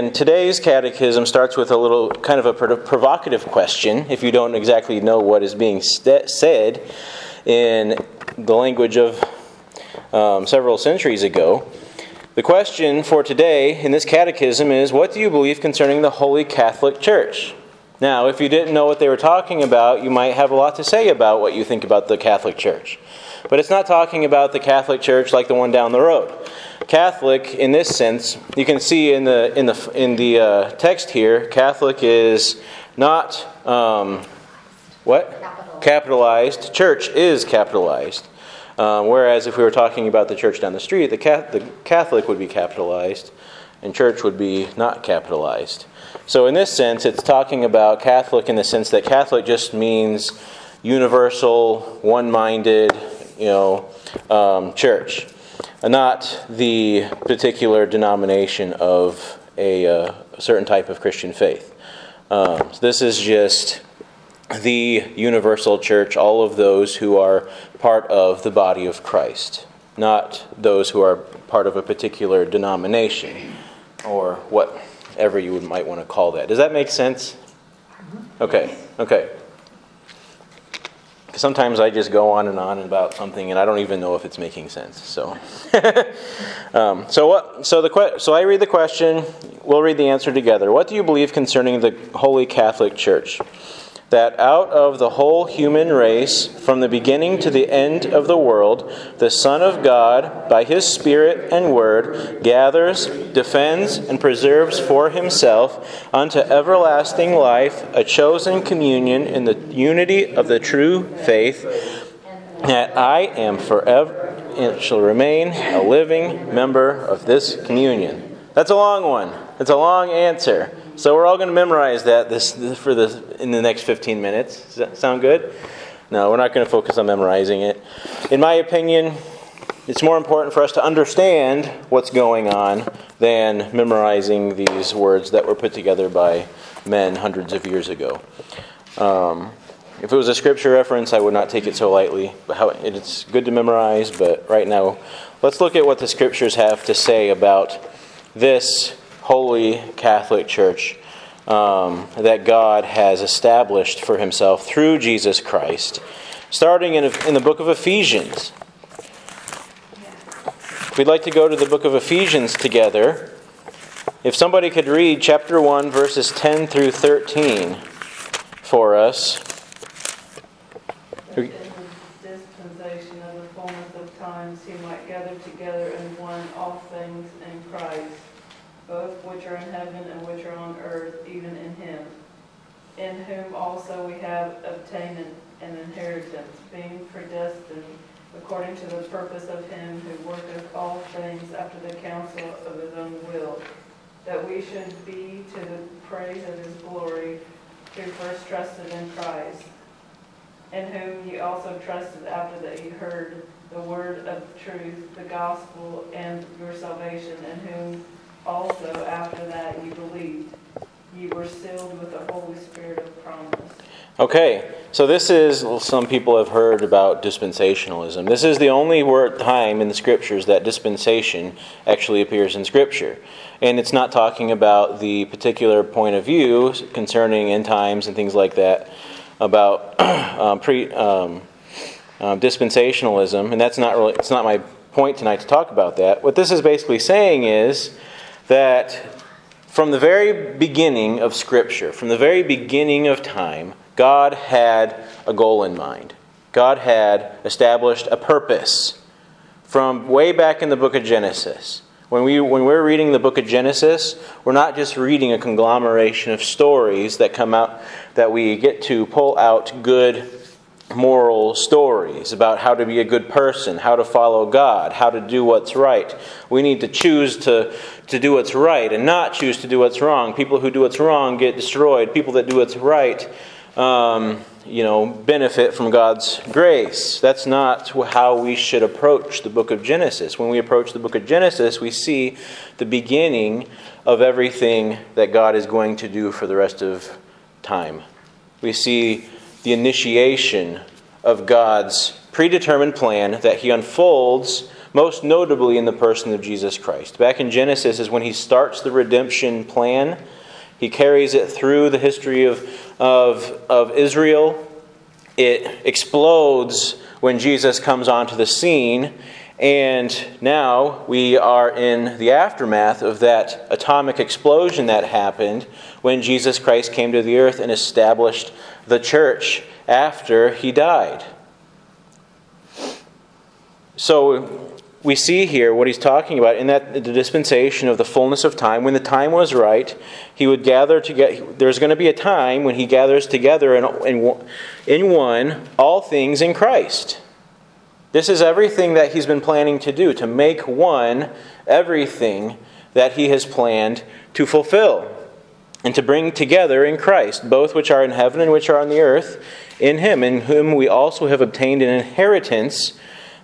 And today's catechism starts with a little kind of a provocative question, if you don't exactly know what is being st- said in the language of um, several centuries ago. The question for today in this catechism is What do you believe concerning the Holy Catholic Church? Now, if you didn't know what they were talking about, you might have a lot to say about what you think about the Catholic Church. But it's not talking about the Catholic Church like the one down the road. Catholic, in this sense, you can see in the in the in the uh, text here, Catholic is not um, what Capital. capitalized. Church is capitalized. Um, whereas if we were talking about the church down the street, the, the Catholic would be capitalized, and church would be not capitalized. So, in this sense, it's talking about Catholic in the sense that Catholic just means universal, one minded, you know, um, church, not the particular denomination of a, uh, a certain type of Christian faith. Um, so this is just the universal church, all of those who are part of the body of Christ, not those who are part of a particular denomination or whatever you might want to call that. Does that make sense? Okay, okay. Sometimes I just go on and on about something, and I don't even know if it's making sense. So, um, so what? So the so I read the question. We'll read the answer together. What do you believe concerning the Holy Catholic Church? That out of the whole human race, from the beginning to the end of the world, the Son of God, by his Spirit and Word, gathers, defends, and preserves for himself unto everlasting life a chosen communion in the unity of the true faith, that I am forever and shall remain a living member of this communion. That's a long one. It's a long answer. So we're all going to memorize that this, for the in the next 15 minutes. Does that sound good? No, we're not going to focus on memorizing it. In my opinion, it's more important for us to understand what's going on than memorizing these words that were put together by men hundreds of years ago. Um, if it was a scripture reference, I would not take it so lightly. But it's good to memorize, but right now, let's look at what the scriptures have to say about this holy Catholic Church um, that God has established for himself through Jesus Christ, starting in, in the book of Ephesians. We'd like to go to the book of Ephesians together. If somebody could read chapter 1, verses 10 through 13 for us. dispensation of the fullness of times, he might gather together in one all things in Christ both which are in heaven and which are on earth, even in him, in whom also we have obtained an inheritance, being predestined according to the purpose of him who worketh all things after the counsel of his own will, that we should be to the praise of his glory, who first trusted in Christ, in whom ye also trusted after that ye heard the word of truth, the gospel, and your salvation, in whom also after that you believed, you were sealed with the Holy Spirit of promise. Okay, so this is, well, some people have heard about dispensationalism. This is the only word, time in the scriptures that dispensation actually appears in scripture. And it's not talking about the particular point of view concerning end times and things like that, about um, pre, um, um, dispensationalism. And that's not really, it's not my point tonight to talk about that. What this is basically saying is that from the very beginning of Scripture, from the very beginning of time, God had a goal in mind. God had established a purpose from way back in the book of Genesis. When, we, when we're reading the book of Genesis, we're not just reading a conglomeration of stories that come out, that we get to pull out good moral stories about how to be a good person, how to follow God, how to do what's right. We need to choose to, to do what's right and not choose to do what's wrong. People who do what's wrong get destroyed. People that do what's right, um, you know, benefit from God's grace. That's not how we should approach the book of Genesis. When we approach the book of Genesis, we see the beginning of everything that God is going to do for the rest of time. We see the initiation of God's predetermined plan that He unfolds most notably in the person of Jesus Christ. Back in Genesis is when he starts the redemption plan. He carries it through the history of, of, of Israel. It explodes when Jesus comes onto the scene. And now we are in the aftermath of that atomic explosion that happened when Jesus Christ came to the earth and established the church after he died. So we see here what he's talking about. In that the dispensation of the fullness of time when the time was right he would gather together there's going to be a time when he gathers together in, in, in one all things in christ. This is everything that he's been planning to do to make one everything that he has planned to fulfill and to bring together in christ both which are in heaven and which are on the earth in him in whom we also have obtained an inheritance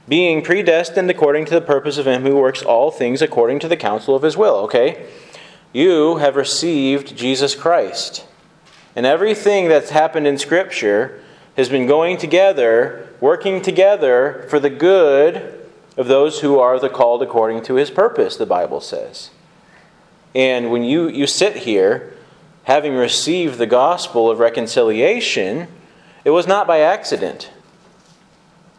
being predestined according to the purpose of him who works all things according to the counsel of his will. Okay? You have received Jesus Christ. And everything that's happened in Scripture has been going together, working together for the good of those who are the called according to his purpose, the Bible says. And when you, you sit here, having received the gospel of reconciliation, it was not by accident.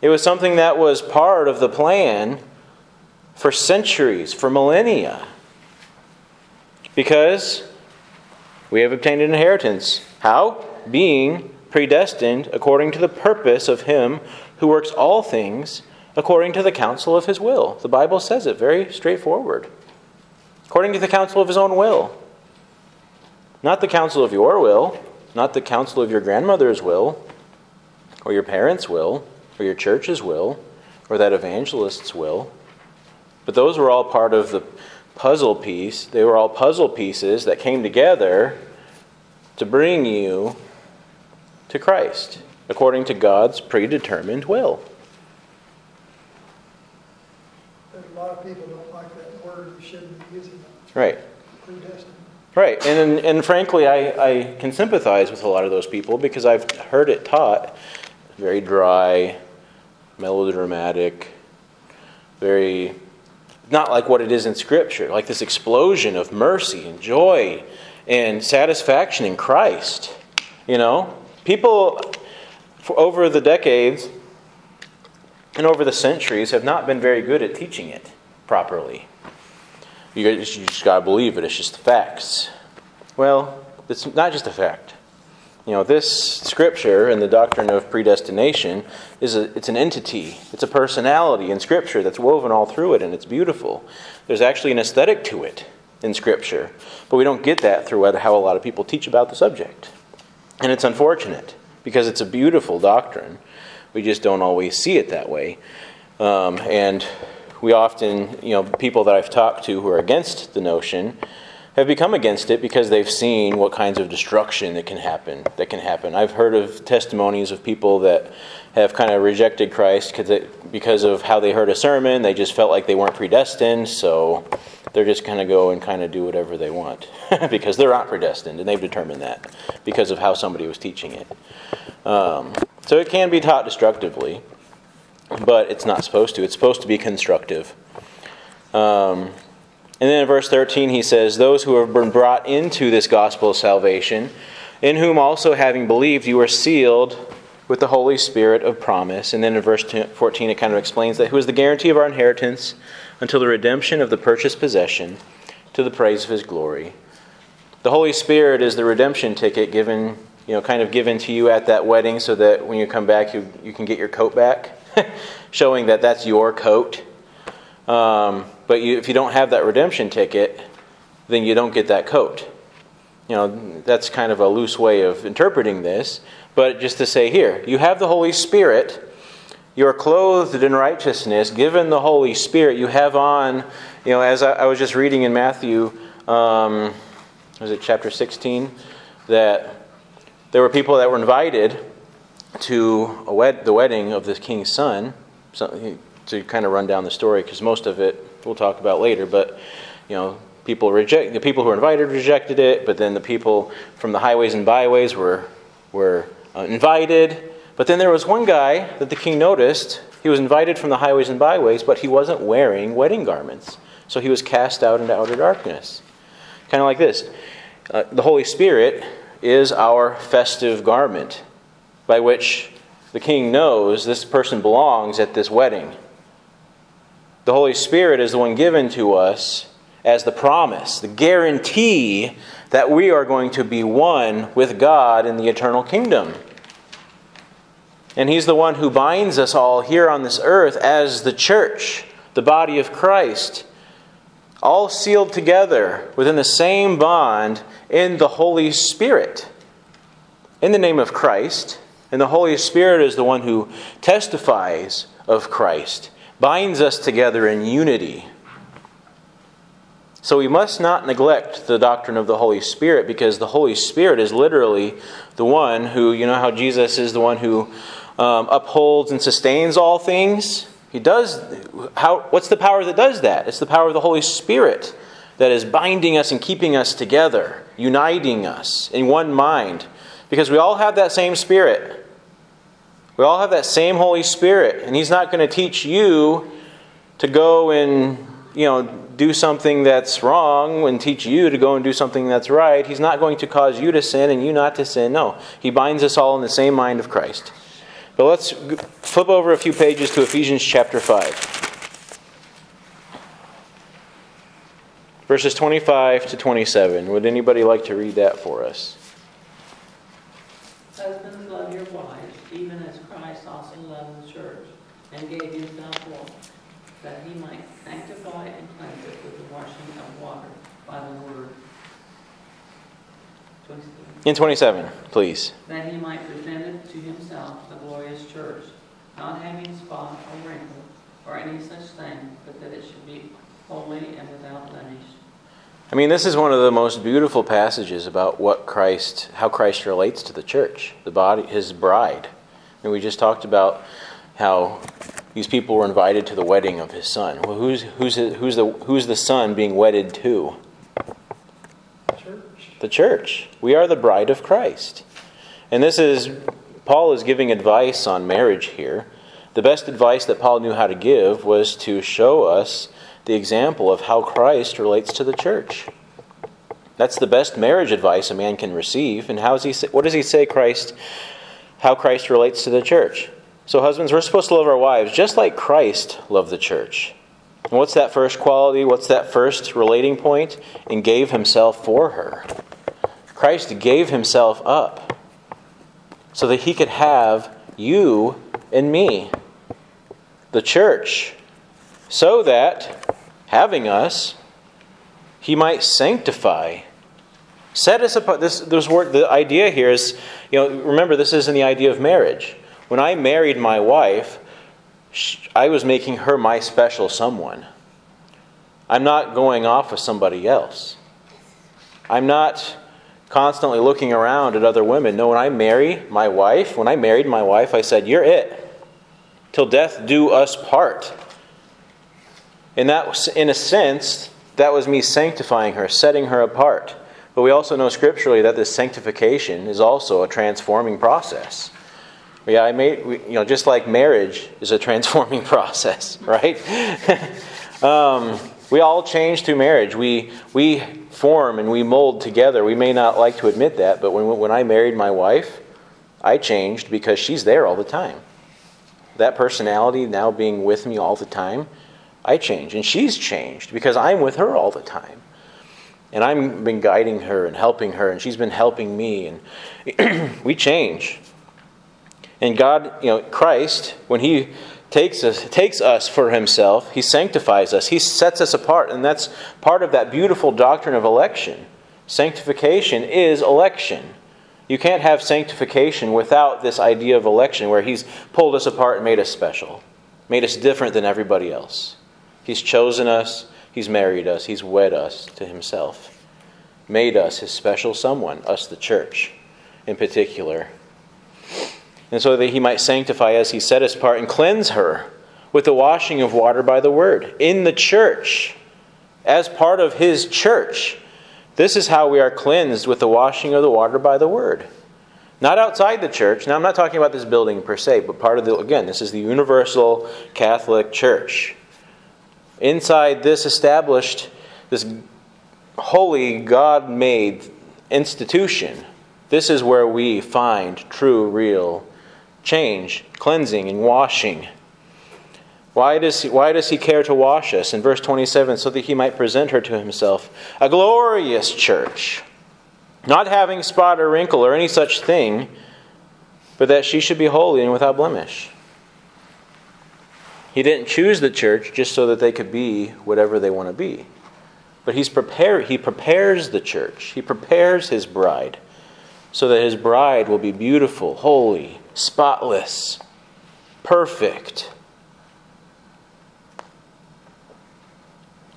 It was something that was part of the plan for centuries, for millennia. Because we have obtained an inheritance. How? Being predestined according to the purpose of Him who works all things according to the counsel of His will. The Bible says it very straightforward. According to the counsel of His own will. Not the counsel of your will, not the counsel of your grandmother's will, or your parents' will, or your church's will, or that evangelist's will. But those were all part of the puzzle piece. They were all puzzle pieces that came together to bring you to Christ, according to God's predetermined will. There's a lot of people don't like that word, you shouldn't be using it. Right. Right, and and frankly, I, I can sympathize with a lot of those people because I've heard it taught very dry, melodramatic, very not like what it is in Scripture, like this explosion of mercy and joy and satisfaction in Christ. You know, people over the decades and over the centuries have not been very good at teaching it properly. You just, you just got to believe it. It's just the facts. Well, it's not just a fact. You know, this scripture and the doctrine of predestination is a, it's an entity. It's a personality in scripture that's woven all through it, and it's beautiful. There's actually an aesthetic to it in scripture, but we don't get that through how a lot of people teach about the subject. And it's unfortunate because it's a beautiful doctrine. We just don't always see it that way. Um, and we often, you know, people that I've talked to who are against the notion have become against it because they've seen what kinds of destruction that can happen. That can happen. I've heard of testimonies of people that have kind of rejected Christ because of how they heard a sermon. They just felt like they weren't predestined, so they're just going to go and kind of do whatever they want because they're not predestined, and they've determined that because of how somebody was teaching it. Um, so it can be taught destructively but it's not supposed to. It's supposed to be constructive. Um, and then in verse 13, he says, Those who have been brought into this gospel of salvation, in whom also having believed, you are sealed with the Holy Spirit of promise. And then in verse 14, it kind of explains that who is the guarantee of our inheritance until the redemption of the purchased possession to the praise of his glory. The Holy Spirit is the redemption ticket given, you know, kind of given to you at that wedding so that when you come back, you, you can get your coat back. showing that that's your coat. Um, but you, if you don't have that redemption ticket, then you don't get that coat. You know, that's kind of a loose way of interpreting this. But just to say here, you have the Holy Spirit. You are clothed in righteousness, given the Holy Spirit. You have on, you know, as I, I was just reading in Matthew, um, was it chapter 16, that there were people that were invited to wed- the wedding of the king's son, so, to kind of run down the story, because most of it we'll talk about later, but you know, people reject the people who were invited rejected it, but then the people from the highways and byways were were uh, invited, But then there was one guy that the king noticed. He was invited from the highways and byways, but he wasn't wearing wedding garments. So he was cast out into outer darkness. Kind of like this uh, the Holy Spirit is our festive garment by which the king knows this person belongs at this wedding. The Holy Spirit is the one given to us as the promise, the guarantee that we are going to be one with God in the eternal kingdom. And He's the one who binds us all here on this earth as the church, the body of Christ, all sealed together within the same bond in the Holy Spirit. In the name of Christ, and the Holy Spirit is the one who testifies of Christ, binds us together in unity. So we must not neglect the doctrine of the Holy Spirit because the Holy Spirit is literally the one who, you know how Jesus is the one who um, upholds and sustains all things? He does. How, what's the power that does that? It's the power of the Holy Spirit that is binding us and keeping us together, uniting us in one mind. Because we all have that same Spirit. We all have that same Holy Spirit. And He's not going to teach you to go and, you know, do something that's wrong and teach you to go and do something that's right. He's not going to cause you to sin and you not to sin. No. He binds us all in the same mind of Christ. But let's flip over a few pages to Ephesians chapter 5. Verses 25 to 27. Would anybody like to read that for us? Husbands, love your wives, even as Christ also loved the church and gave himself for it, that he might sanctify and cleanse it with the washing of water by the word. 27. In 27, please. That he might present it to himself a glorious church, not having spot or wrinkle or any such thing, but that it should be holy and without blemish. I mean, this is one of the most beautiful passages about what Christ, how Christ relates to the church, the body, his bride. And we just talked about how these people were invited to the wedding of his son. Well, who's, who's, who's, the, who's the son being wedded to? The church. The church. We are the bride of Christ. And this is, Paul is giving advice on marriage here. The best advice that Paul knew how to give was to show us the example of how Christ relates to the church. That's the best marriage advice a man can receive. And how does he say, what does he say Christ how Christ relates to the church? So husbands, we're supposed to love our wives just like Christ loved the church. And what's that first quality? What's that first relating point? And gave himself for her. Christ gave himself up so that he could have you and me, the church, so that having us, he might sanctify. Set us apart. This, this word, the idea here is, you know, remember, this isn't the idea of marriage. When I married my wife, I was making her my special someone. I'm not going off with somebody else. I'm not constantly looking around at other women. No, when I marry my wife, when I married my wife, I said, You're it. Till death do us part. And that in a sense, that was me sanctifying her, setting her apart. But we also know scripturally that this sanctification is also a transforming process. Yeah, I made you know just like marriage is a transforming process, right? um, we all change through marriage. We we form and we mold together. We may not like to admit that, but when when I married my wife, I changed because she's there all the time. That personality now being with me all the time, I change. And she's changed because I'm with her all the time. And I've been guiding her and helping her, and she's been helping me. And we change. And God, you know, Christ, when He takes us, takes us for Himself, He sanctifies us. He sets us apart. And that's part of that beautiful doctrine of election. Sanctification is election. You can't have sanctification without this idea of election where He's pulled us apart and made us special, made us different than everybody else. He's chosen us, He's married us, He's wed us to Himself, made us His special someone, us the church in particular. And so that He might sanctify us, He set us apart and cleanse her with the washing of water by the Word in the church, as part of His church. This is how we are cleansed with the washing of the water by the Word. Not outside the church. Now, I'm not talking about this building per se, but part of the, again, this is the universal Catholic Church. Inside this established, this holy, God made institution, this is where we find true, real change, cleansing, and washing. Why does, he, why does he care to wash us? In verse 27, so that he might present her to himself, a glorious church, not having spot or wrinkle or any such thing, but that she should be holy and without blemish. He didn't choose the church just so that they could be whatever they want to be. But he's prepared, he prepares the church, he prepares his bride so that his bride will be beautiful, holy, spotless, perfect.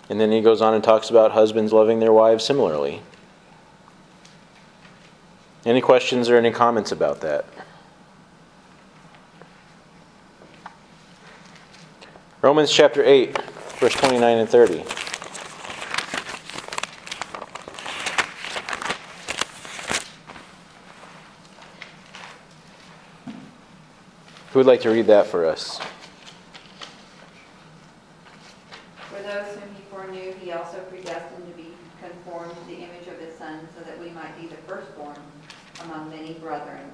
And then he goes on and talks about husbands loving their wives similarly. Any questions or any comments about that? Romans chapter 8, verse 29 and 30. Who would like to read that for us? For those whom he foreknew, he also predestined to be conformed to the image of his Son, so that we might be the firstborn among many brethren.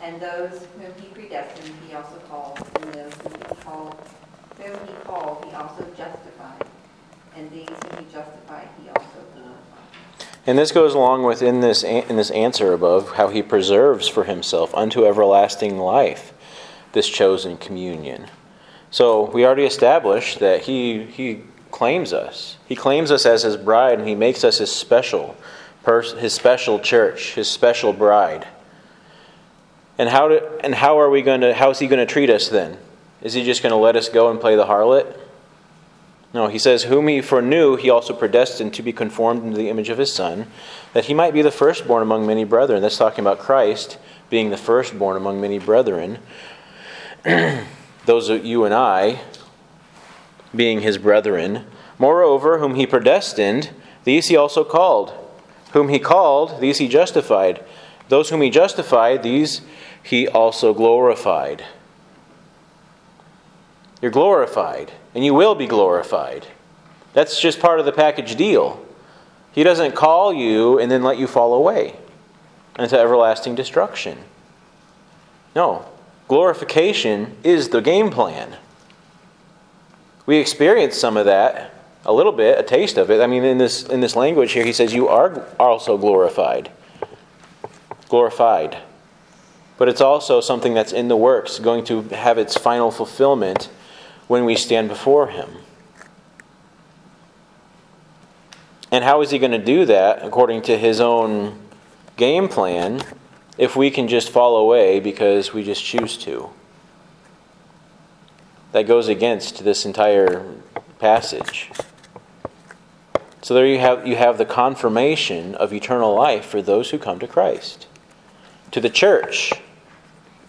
And those whom he predestined, he also called, and those whom he called, whom he called, he also justified, and these whom he justified, he also glorified. And this goes along with in this in this answer above how he preserves for himself unto everlasting life this chosen communion. So we already established that he he claims us. He claims us as his bride, and he makes us his special, his special church, his special bride. And how do, and how are we going to? How is he going to treat us then? Is he just going to let us go and play the harlot? No, he says, Whom he foreknew, he also predestined to be conformed into the image of his Son, that he might be the firstborn among many brethren. That's talking about Christ being the firstborn among many brethren. Those of you and I being his brethren. Moreover, whom he predestined, these he also called. Whom he called, these he justified. Those whom he justified, these he also glorified. You're glorified, and you will be glorified. That's just part of the package deal. He doesn't call you and then let you fall away into everlasting destruction. No, glorification is the game plan. We experience some of that, a little bit, a taste of it. I mean, in this in this language here, he says, "You are also glorified." Glorified, but it's also something that's in the works, going to have its final fulfillment when we stand before Him. And how is He going to do that according to His own game plan if we can just fall away because we just choose to? That goes against this entire passage. So there you have you have the confirmation of eternal life for those who come to Christ. To the church,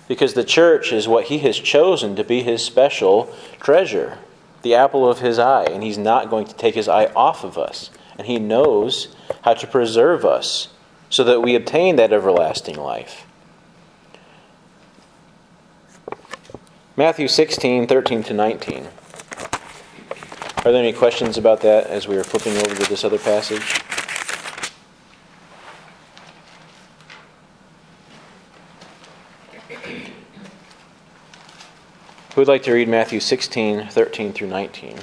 because the church is what he has chosen to be his special treasure, the apple of his eye, and he's not going to take his eye off of us. And he knows how to preserve us so that we obtain that everlasting life. Matthew 16, 13 to 19. Are there any questions about that as we are flipping over to this other passage? Who would like to read Matthew 16, 13 through 19?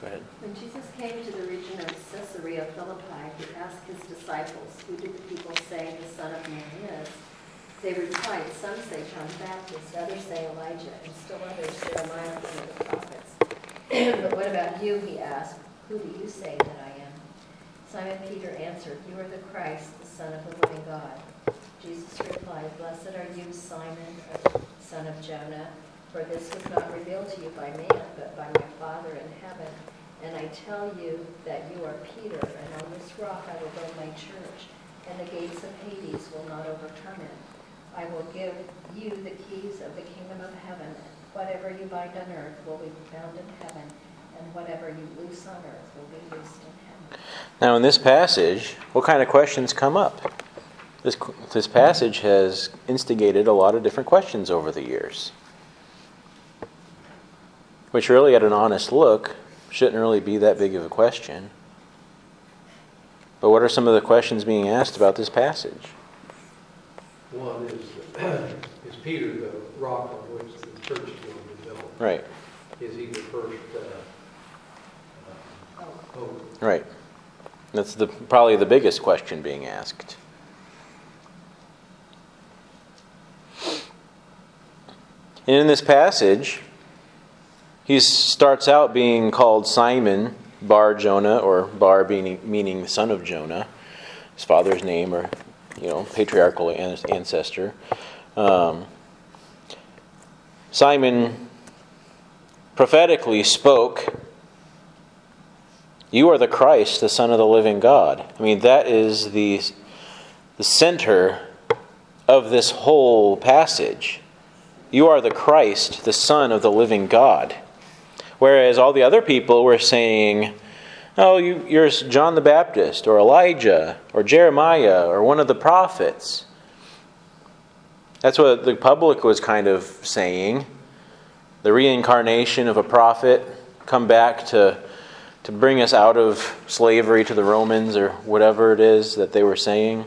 Go ahead. When Jesus came to the region of Caesarea Philippi, he asked his disciples, Who do the people say the Son of Man is? They replied, Some say John the Baptist, others say Elijah, and still others Jeremiah, one of the prophets. but what about you, he asked, Who do you say that I am? Simon Peter answered, You are the Christ, the Son of the living God. Jesus replied, Blessed are you, Simon, son of Jonah. For this was not revealed to you by man, but by my Father in heaven. And I tell you that you are Peter, and on this rock I will build my church, and the gates of Hades will not overturn it. I will give you the keys of the kingdom of heaven. Whatever you bind on earth will be bound in heaven, and whatever you loose on earth will be loosed in heaven. Now, in this passage, what kind of questions come up? this, this passage has instigated a lot of different questions over the years. Which, really, at an honest look, shouldn't really be that big of a question. But what are some of the questions being asked about this passage? One is, is Peter the rock on which the church is going to be built? Right, Is he the first uh, uh, pope? right. That's the, probably the biggest question being asked. And in this passage, he starts out being called Simon Bar Jonah, or Bar being, meaning son of Jonah, his father's name, or you know, patriarchal ancestor. Um, Simon prophetically spoke, You are the Christ, the Son of the living God. I mean, that is the, the center of this whole passage. You are the Christ, the Son of the living God. Whereas all the other people were saying, Oh, you, you're John the Baptist, or Elijah, or Jeremiah, or one of the prophets. That's what the public was kind of saying. The reincarnation of a prophet, come back to, to bring us out of slavery to the Romans, or whatever it is that they were saying.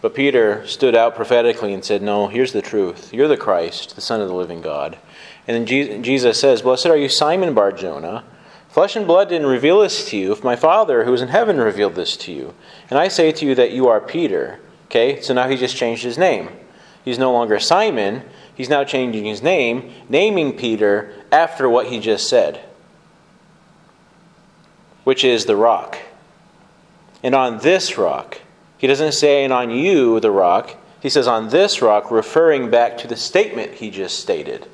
But Peter stood out prophetically and said, No, here's the truth. You're the Christ, the Son of the living God. And then Jesus says, Blessed are you, Simon Bar Jonah. Flesh and blood didn't reveal this to you, if my Father who is in heaven revealed this to you. And I say to you that you are Peter. Okay, so now he just changed his name. He's no longer Simon, he's now changing his name, naming Peter after what he just said, which is the rock. And on this rock, he doesn't say, and on you, the rock. He says, on this rock, referring back to the statement he just stated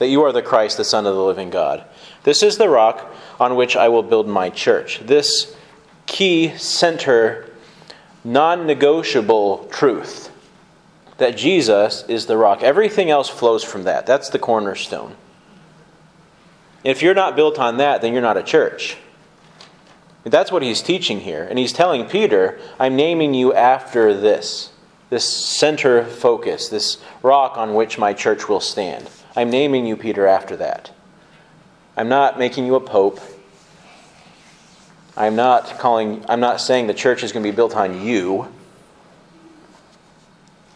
that you are the Christ, the Son of the living God. This is the rock on which I will build my church. This key center, non negotiable truth that Jesus is the rock. Everything else flows from that. That's the cornerstone. If you're not built on that, then you're not a church. That's what he's teaching here. And he's telling Peter, I'm naming you after this, this center focus, this rock on which my church will stand. I'm naming you, Peter, after that. I'm not making you a pope. I'm not calling I'm not saying the church is going to be built on you.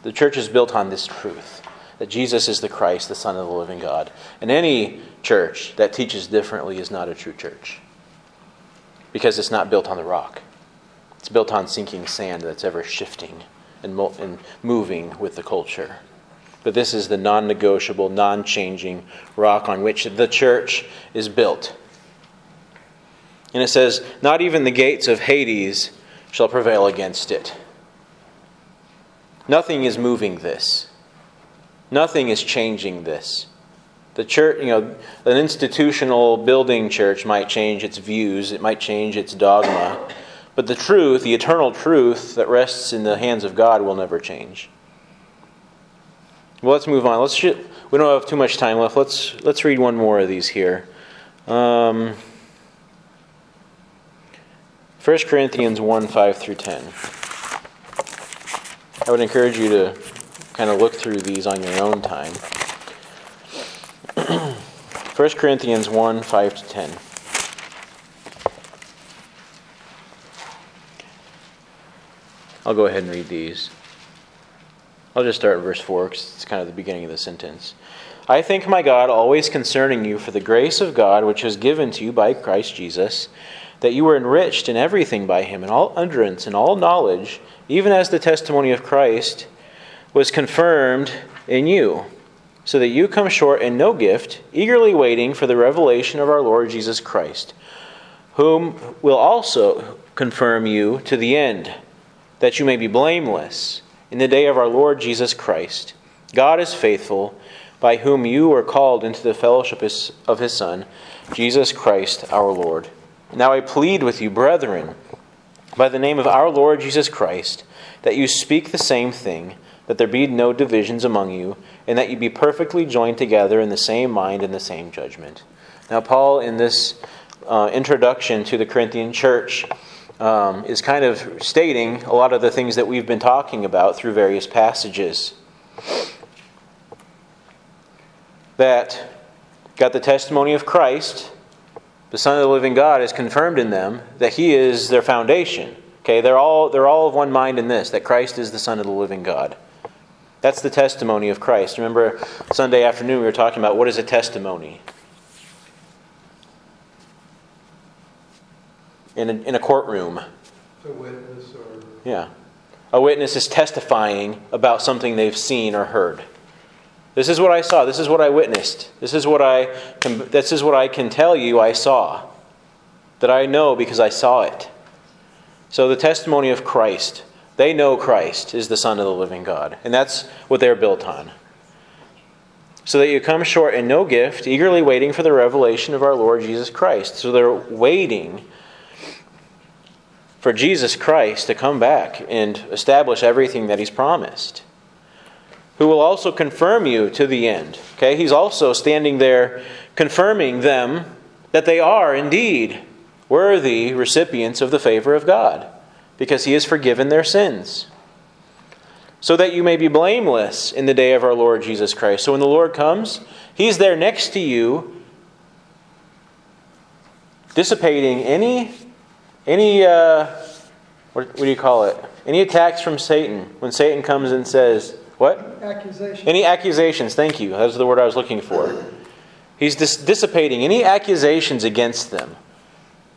The church is built on this truth that Jesus is the Christ, the Son of the living God. And any church that teaches differently is not a true church. Because it's not built on the rock. It's built on sinking sand that's ever shifting and, and moving with the culture. But this is the non negotiable, non changing rock on which the church is built. And it says, Not even the gates of Hades shall prevail against it. Nothing is moving this. Nothing is changing this. The church, you know, an institutional building church might change its views, it might change its dogma, but the truth, the eternal truth that rests in the hands of God will never change. Well, let's move on. Let's sh- we don't have too much time left. Let's let's read one more of these here. Um, 1 Corinthians 1 5 through 10. I would encourage you to kind of look through these on your own time. 1 Corinthians 1 5 to 10. I'll go ahead and read these. I'll just start at verse 4 because it's kind of the beginning of the sentence. I thank my God always concerning you for the grace of God which was given to you by Christ Jesus, that you were enriched in everything by him, in all utterance and all knowledge, even as the testimony of Christ was confirmed in you, so that you come short in no gift, eagerly waiting for the revelation of our Lord Jesus Christ, whom will also confirm you to the end, that you may be blameless in the day of our Lord Jesus Christ. God is faithful, by whom you were called into the fellowship of his Son, Jesus Christ our Lord. Now I plead with you, brethren, by the name of our Lord Jesus Christ, that you speak the same thing, that there be no divisions among you, and that you be perfectly joined together in the same mind and the same judgment. Now, Paul, in this uh, introduction to the Corinthian church, um, is kind of stating a lot of the things that we've been talking about through various passages. That got the testimony of Christ, the Son of the living God, is confirmed in them that He is their foundation. Okay, they're all they're all of one mind in this that Christ is the Son of the living God. That's the testimony of Christ. Remember Sunday afternoon we were talking about what is a testimony? In a, in a courtroom. A witness or Yeah. A witness is testifying about something they've seen or heard. This is what I saw. This is what I witnessed. This is what I can, this is what I can tell you I saw. That I know because I saw it. So the testimony of Christ. They know Christ is the Son of the living God. And that's what they're built on. So that you come short in no gift, eagerly waiting for the revelation of our Lord Jesus Christ. So they're waiting for Jesus Christ to come back and establish everything that he's promised. Who will also confirm you to the end. Okay? He's also standing there confirming them that they are indeed worthy recipients of the favor of God because he has forgiven their sins. So that you may be blameless in the day of our Lord Jesus Christ. So when the Lord comes, he's there next to you dissipating any any uh, what, what do you call it? Any attacks from Satan when Satan comes and says what? Accusation. Any accusations? Thank you. That's the word I was looking for. He's dis- dissipating any accusations against them.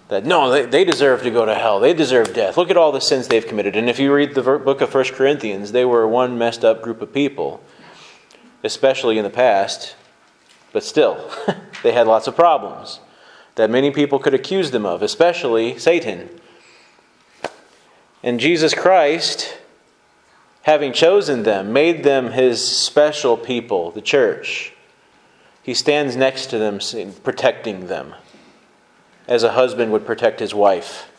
That no, they, they deserve to go to hell. They deserve death. Look at all the sins they've committed. And if you read the ver- book of First Corinthians, they were one messed up group of people, especially in the past. But still, they had lots of problems that many people could accuse them of, especially Satan. And Jesus Christ, having chosen them, made them his special people, the church. He stands next to them, protecting them, as a husband would protect his wife,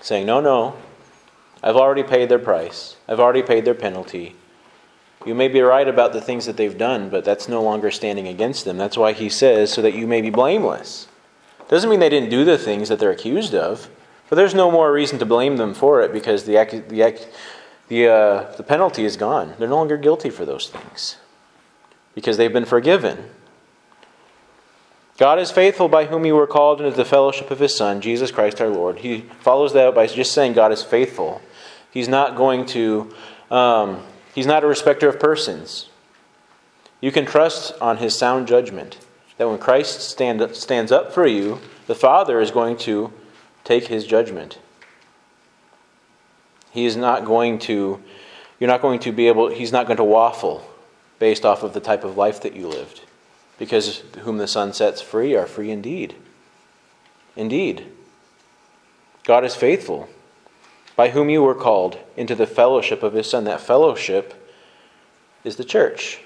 saying, No, no, I've already paid their price, I've already paid their penalty. You may be right about the things that they've done, but that's no longer standing against them. That's why he says, so that you may be blameless. Doesn't mean they didn't do the things that they're accused of, but there's no more reason to blame them for it because the, the, the, uh, the penalty is gone. They're no longer guilty for those things because they've been forgiven. God is faithful by whom you were called into the fellowship of his Son, Jesus Christ our Lord. He follows that by just saying God is faithful. He's not going to, um, he's not a respecter of persons. You can trust on his sound judgment that when Christ stand, stands up for you, the Father is going to take his judgment. He is not going to, you're not going to be able, he's not going to waffle based off of the type of life that you lived. Because whom the Son sets free are free indeed. Indeed. God is faithful, by whom you were called into the fellowship of his Son. That fellowship is the church.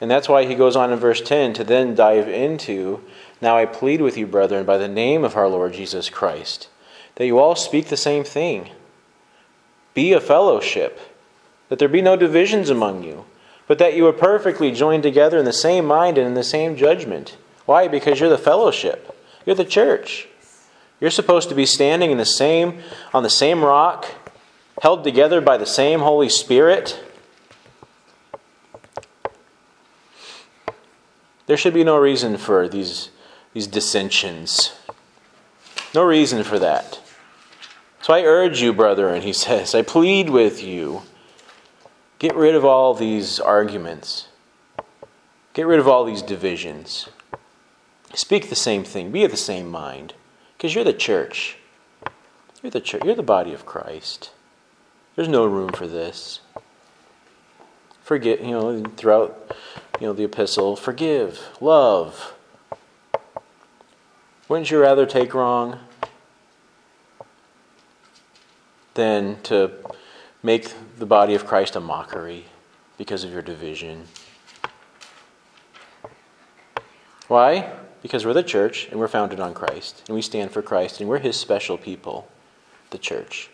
And that's why he goes on in verse 10 to then dive into Now I plead with you, brethren, by the name of our Lord Jesus Christ, that you all speak the same thing. Be a fellowship, that there be no divisions among you, but that you are perfectly joined together in the same mind and in the same judgment. Why? Because you're the fellowship, you're the church. You're supposed to be standing in the same on the same rock, held together by the same Holy Spirit. There should be no reason for these, these dissensions. No reason for that. So I urge you, brethren, he says, I plead with you, get rid of all these arguments. Get rid of all these divisions. Speak the same thing. Be of the same mind. Because you're the church. You're the church. You're the body of Christ. There's no room for this. Forget, you know, throughout you know the epistle, forgive, love. Wouldn't you rather take wrong than to make the body of Christ a mockery because of your division? Why? Because we're the church and we're founded on Christ and we stand for Christ and we're his special people, the church.